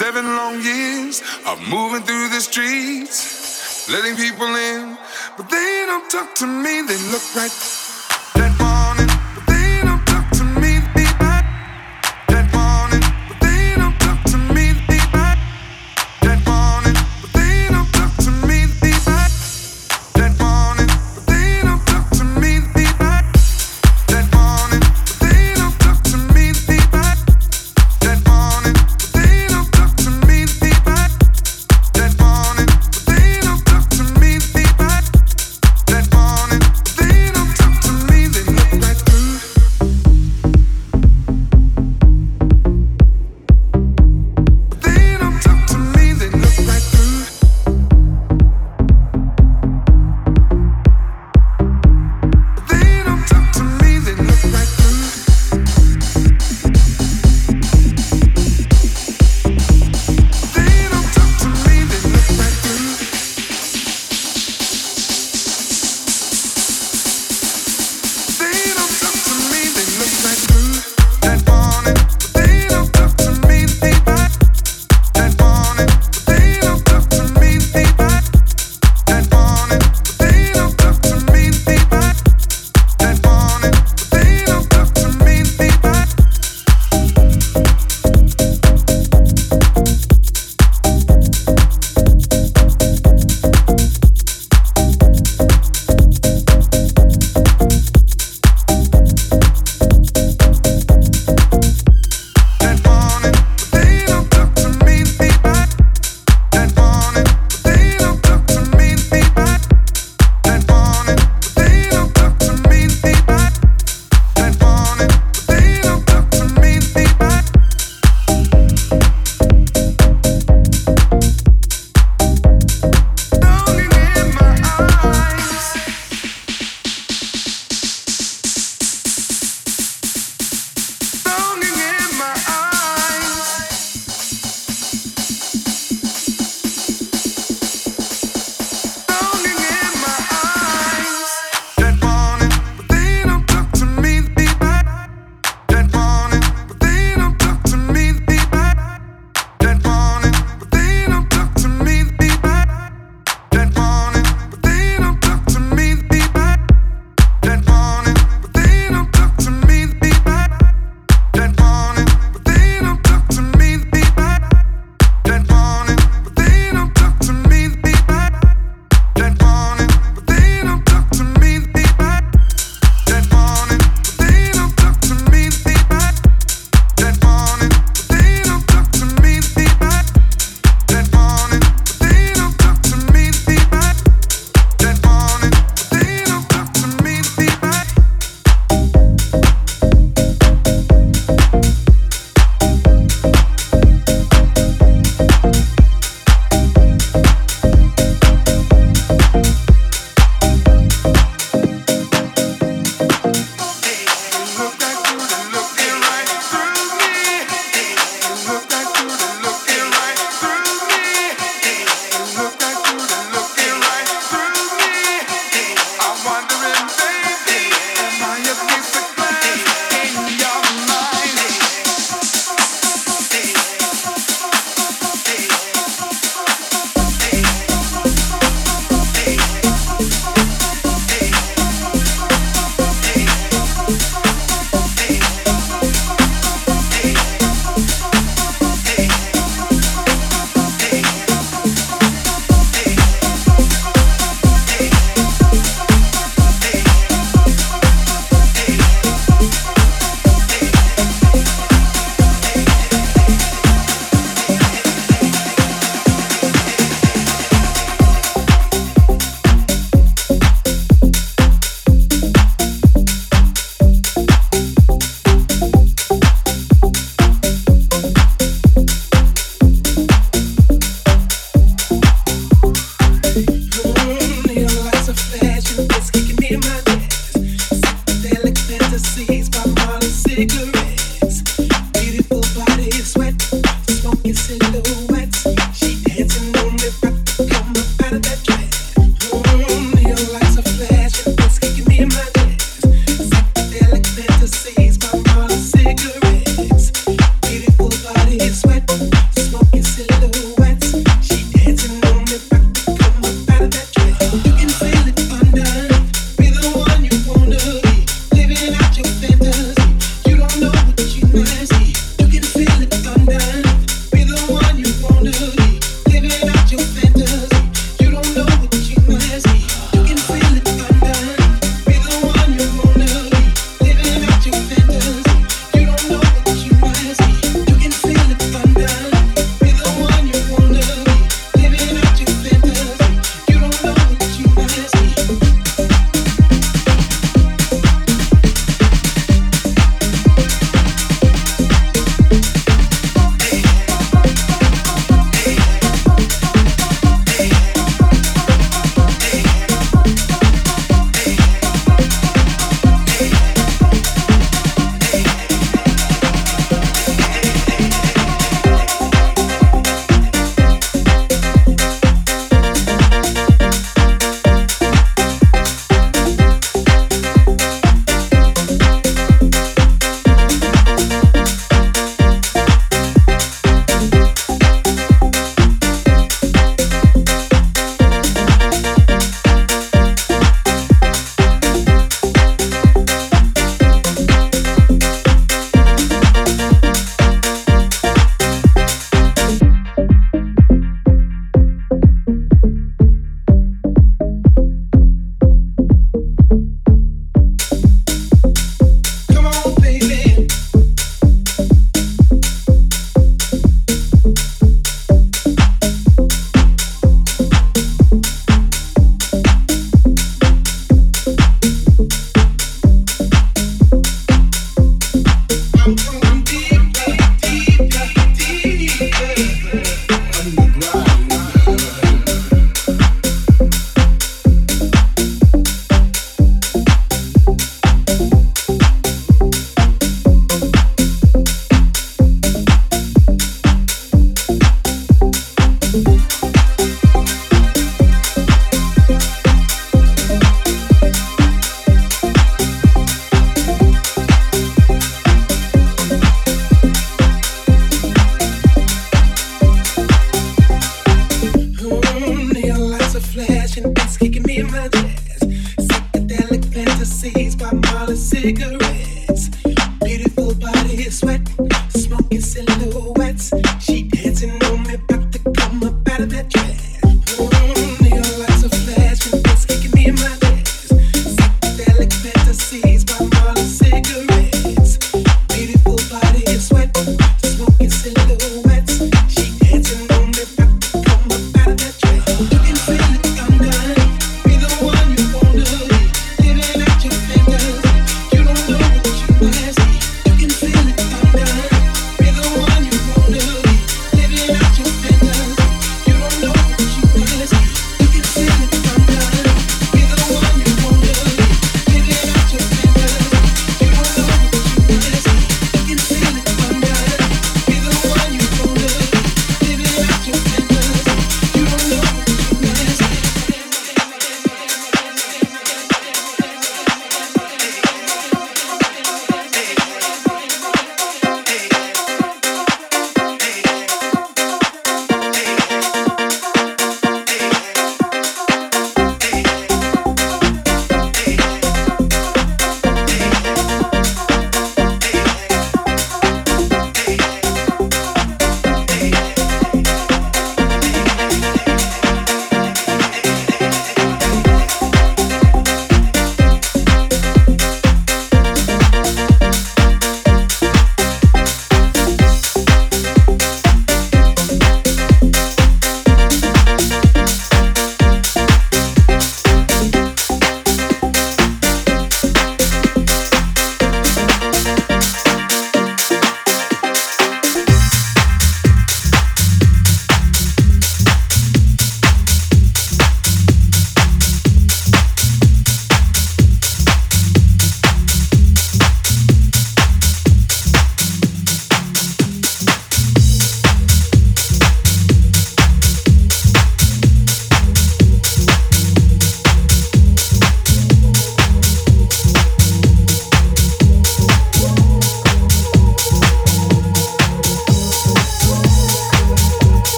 Seven long years of moving through the streets, letting people in, but they don't talk to me, they look right that morning, but they don't talk to me.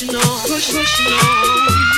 pushing on, push, pushing on.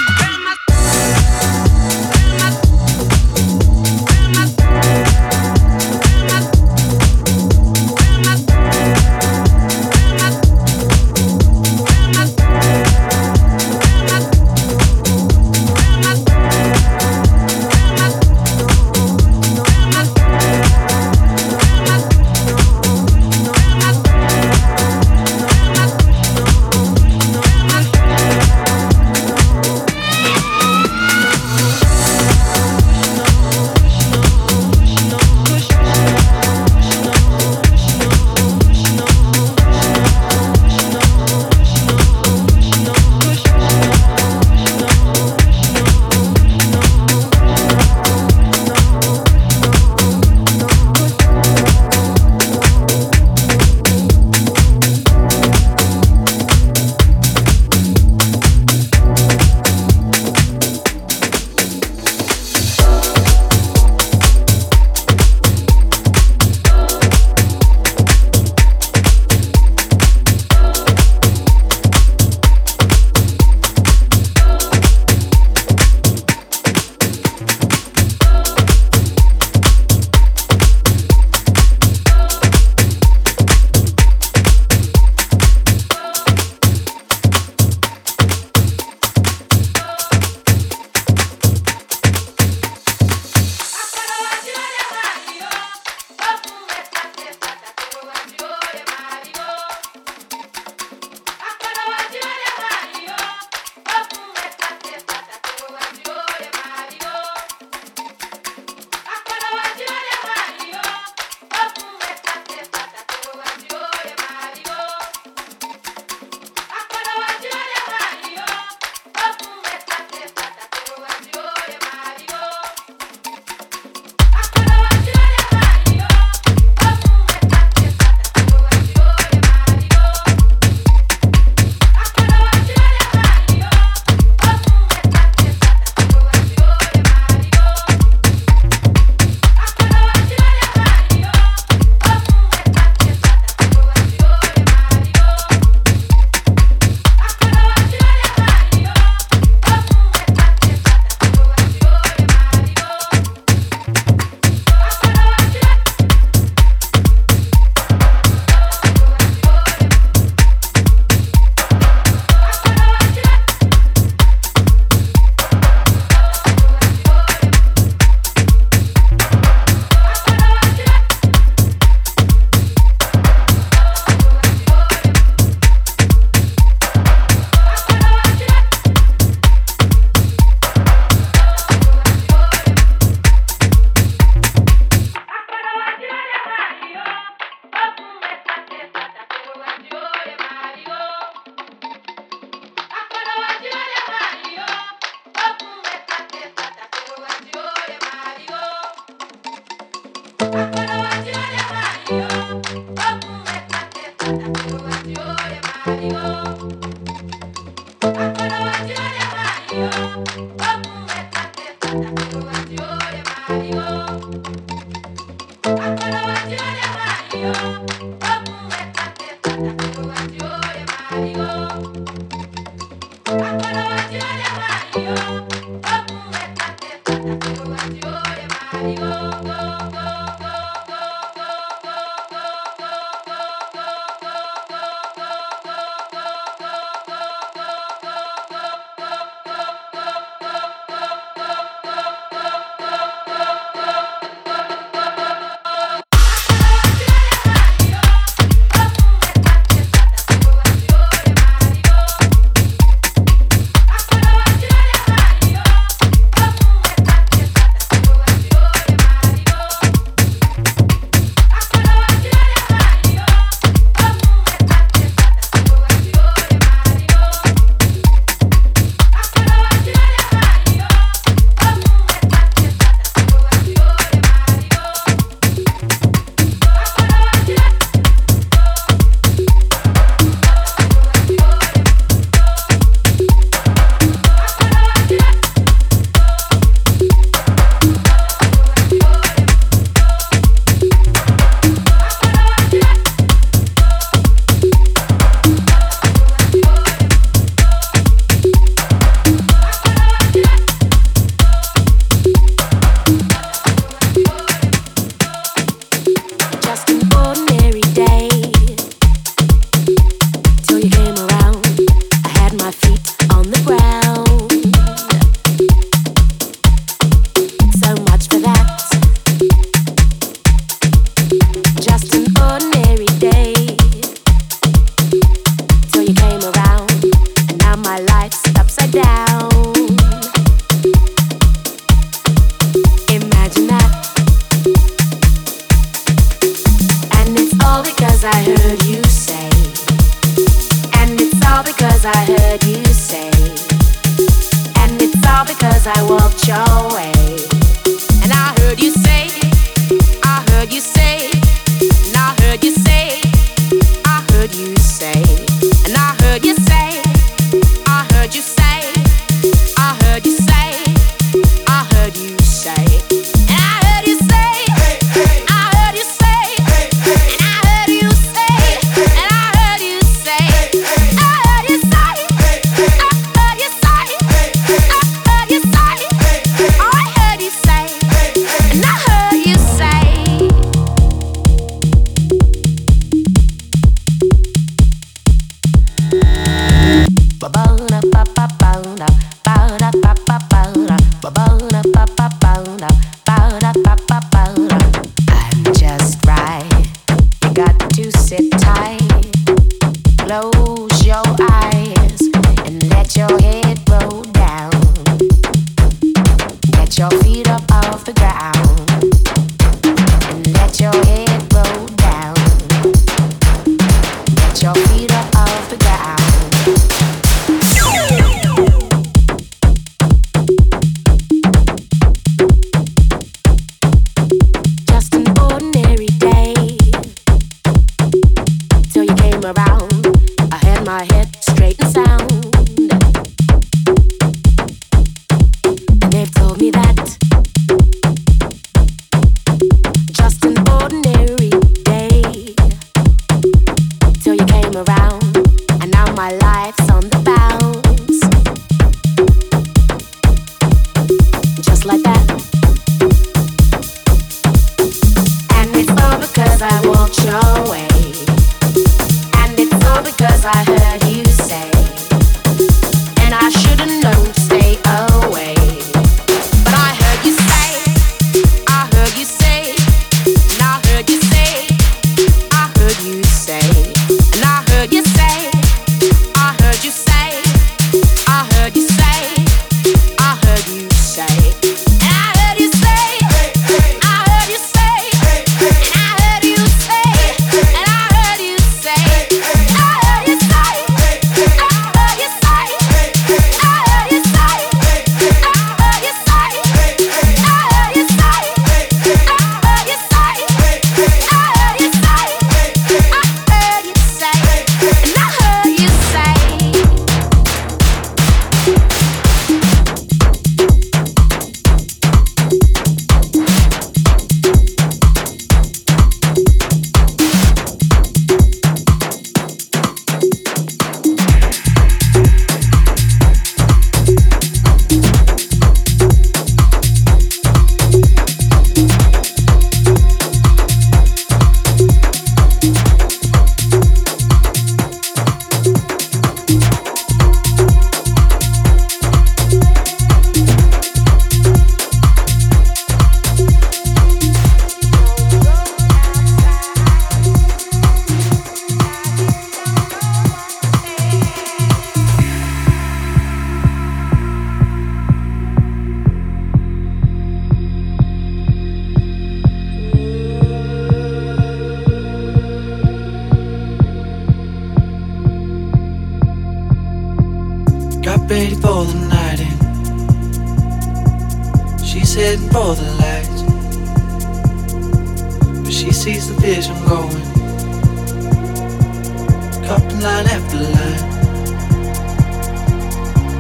up line after line.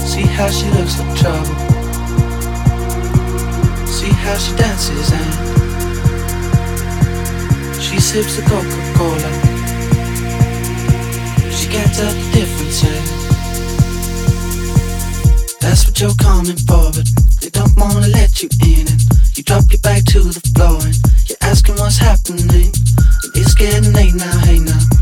See how she looks like trouble. See how she dances and she sips a Coca Cola. She can't the difference. Eh? That's what you're coming for, but they don't wanna let you in. And you drop your back to the floor and you're asking what's happening. And it's getting late now, hey now.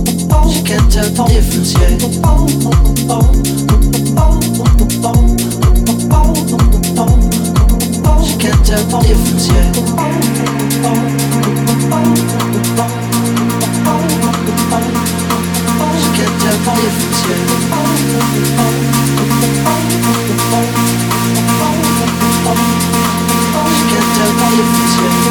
You can tell the difference, yeah. You tell the difference, tell the difference, can't tell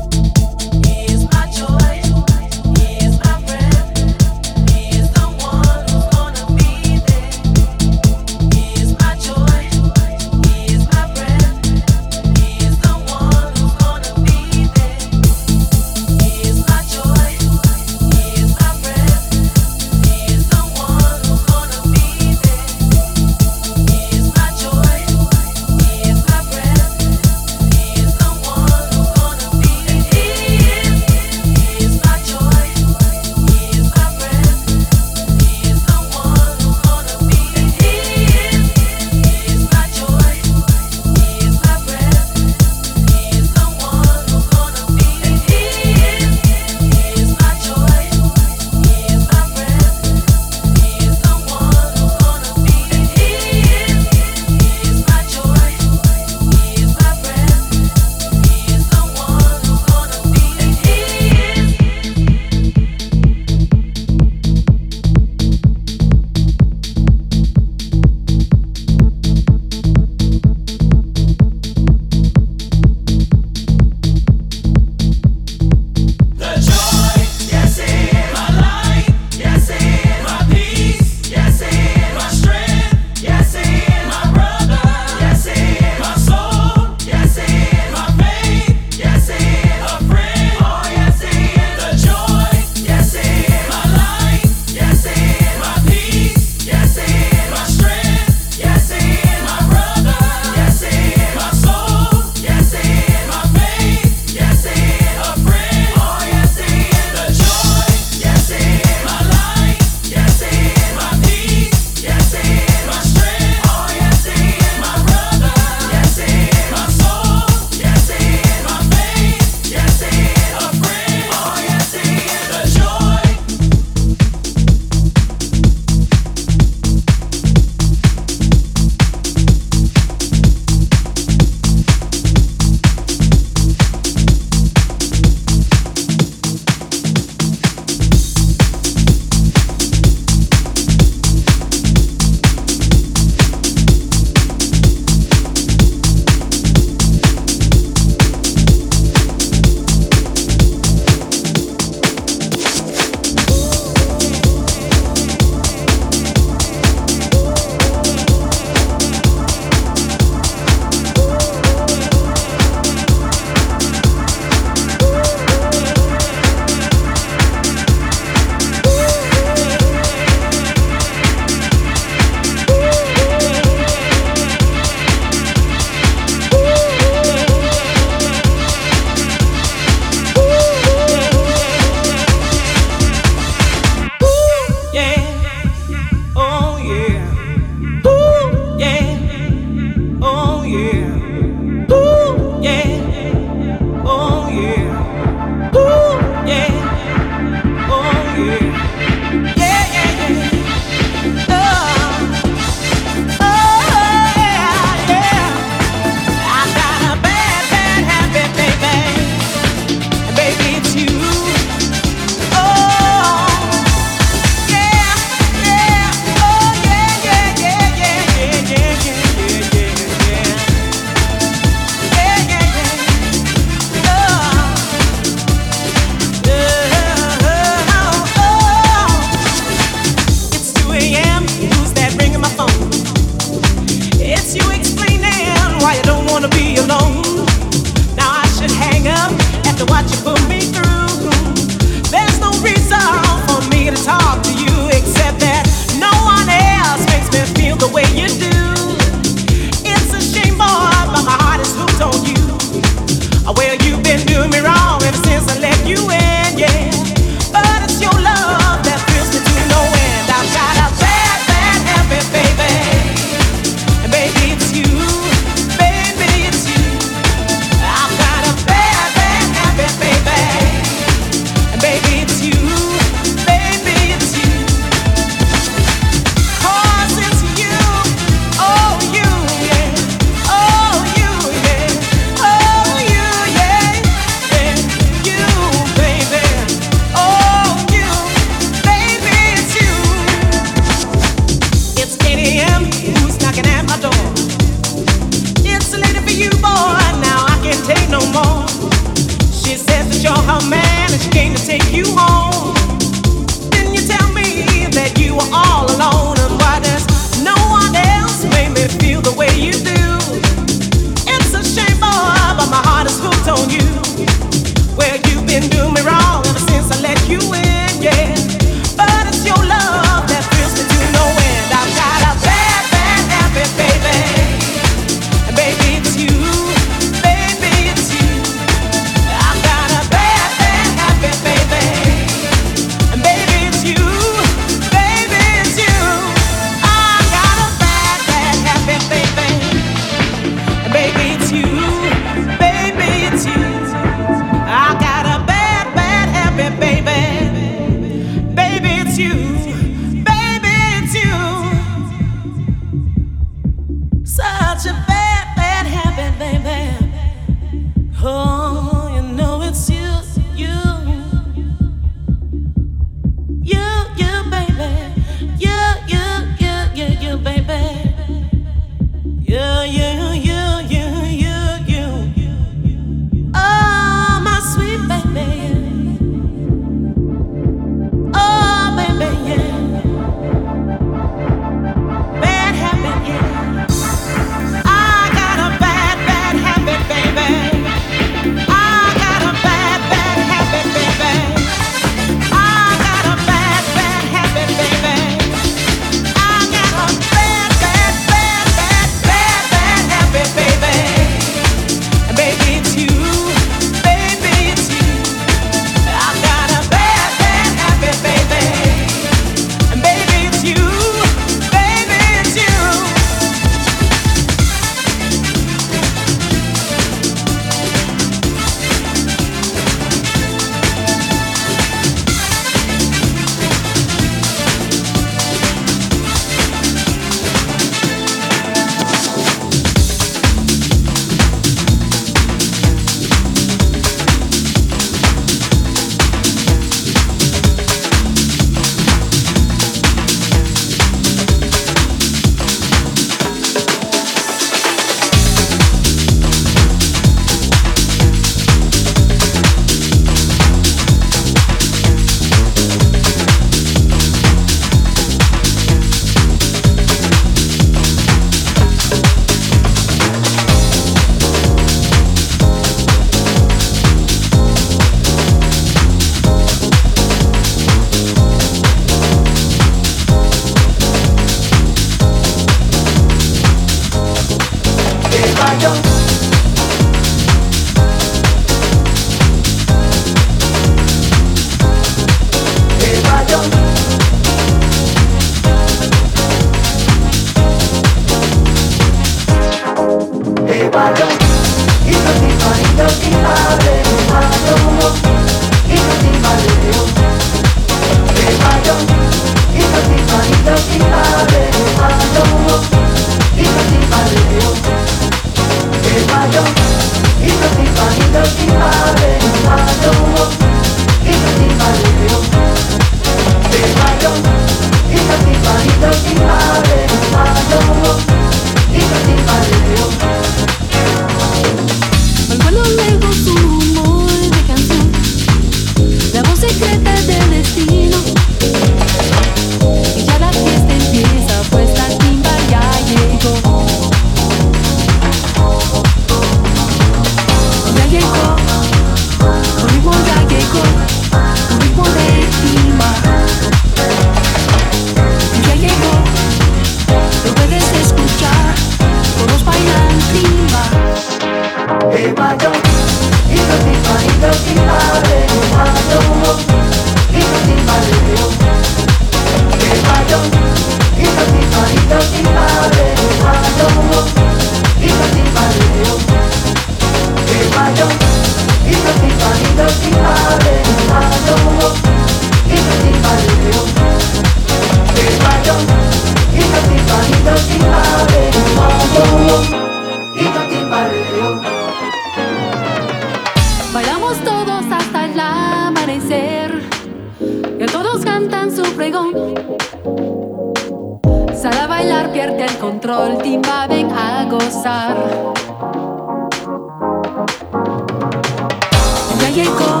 llegó,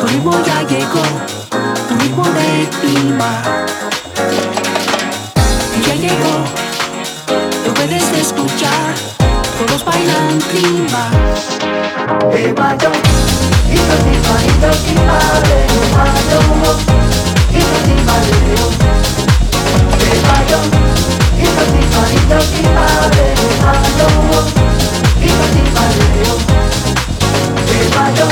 tu ritmo ya llegó, tu ritmo de prima. Ya llegó, lo puedes escuchar, todos bailan prima. El mayo, y y el y. El y y el y. leo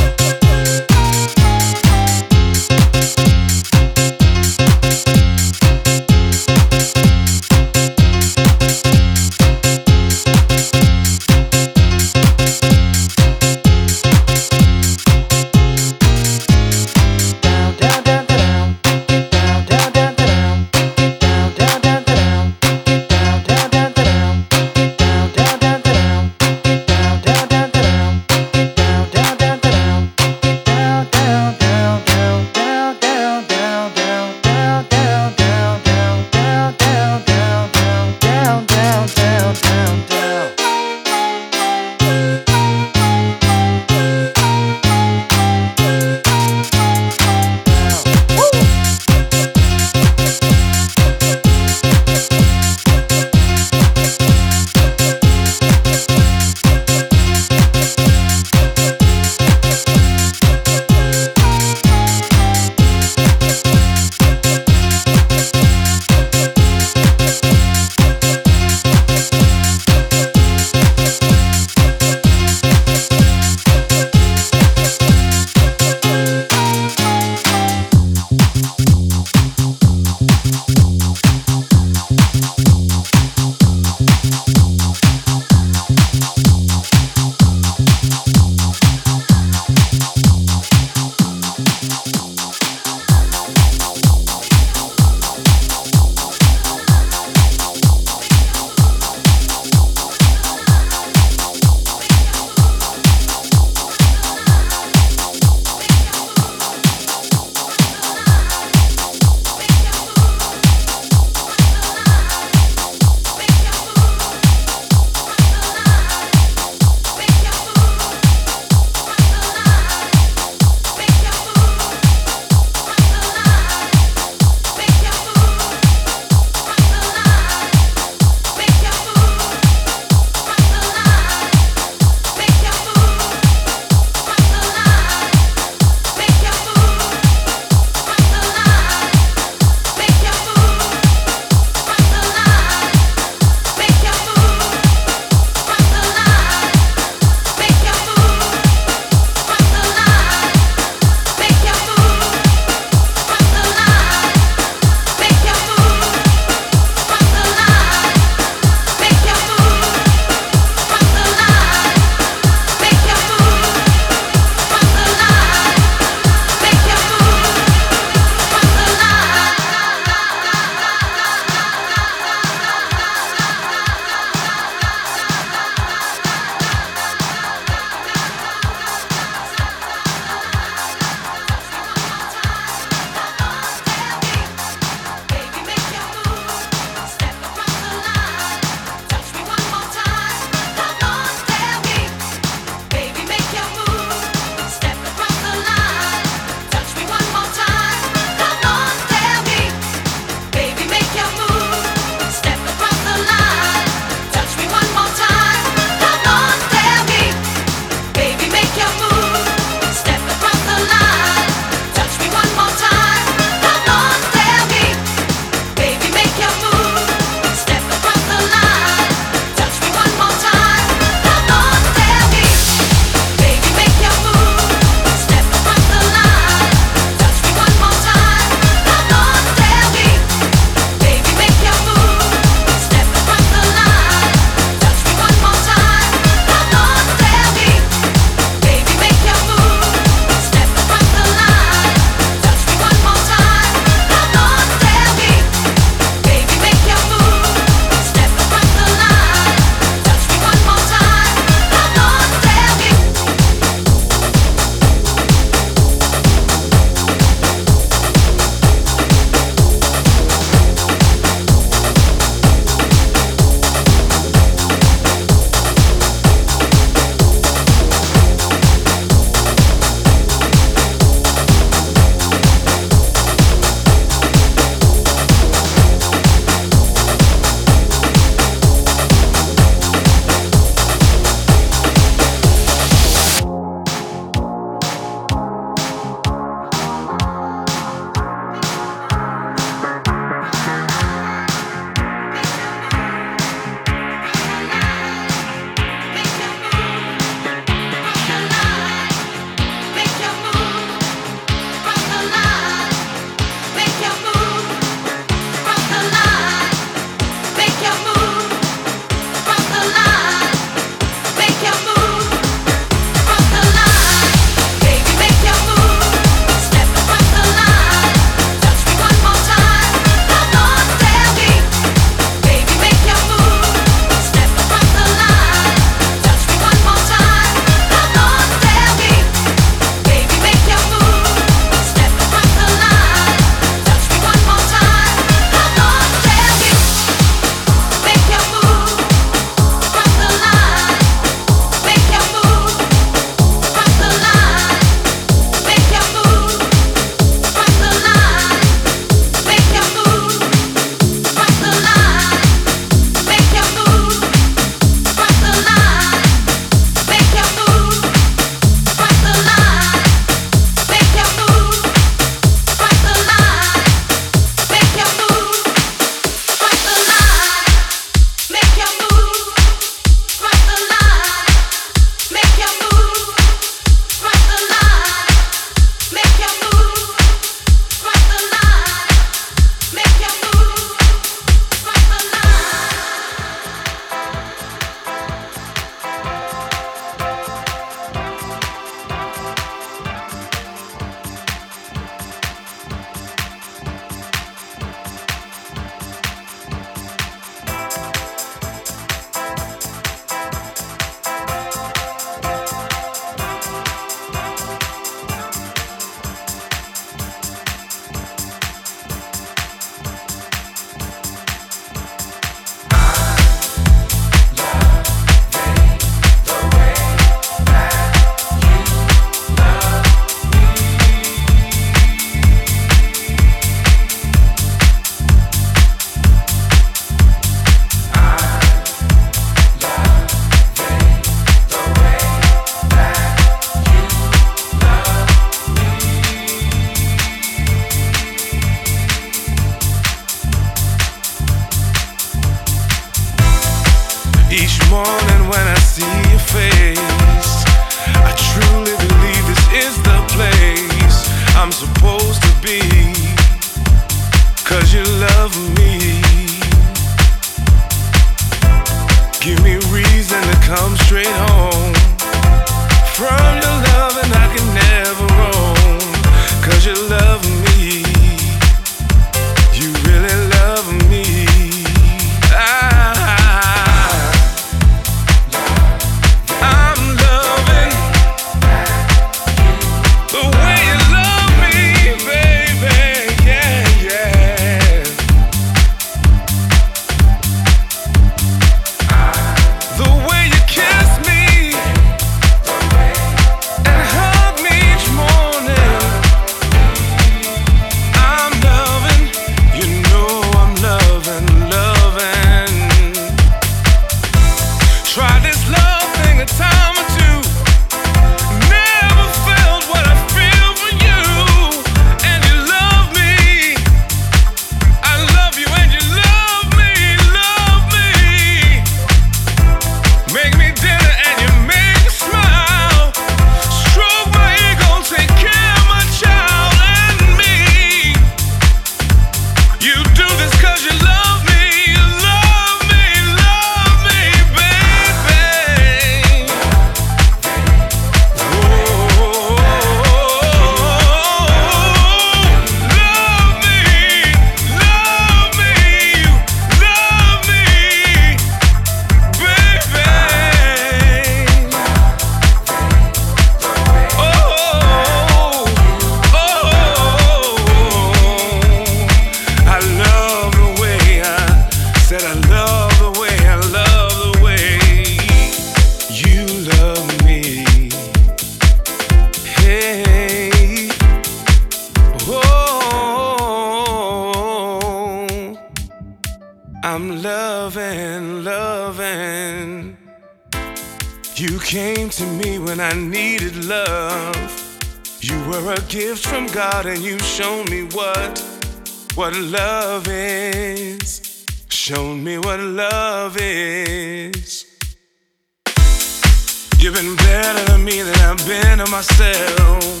You've been better to me than I've been to myself.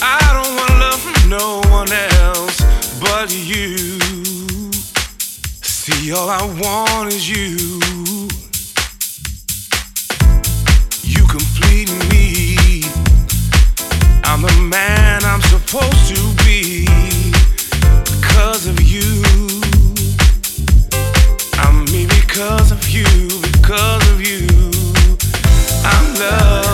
I don't want love from no one else but you. See, all I want is you. You complete me. I'm the man I'm supposed to be because of you. I'm me because of you, because of you love.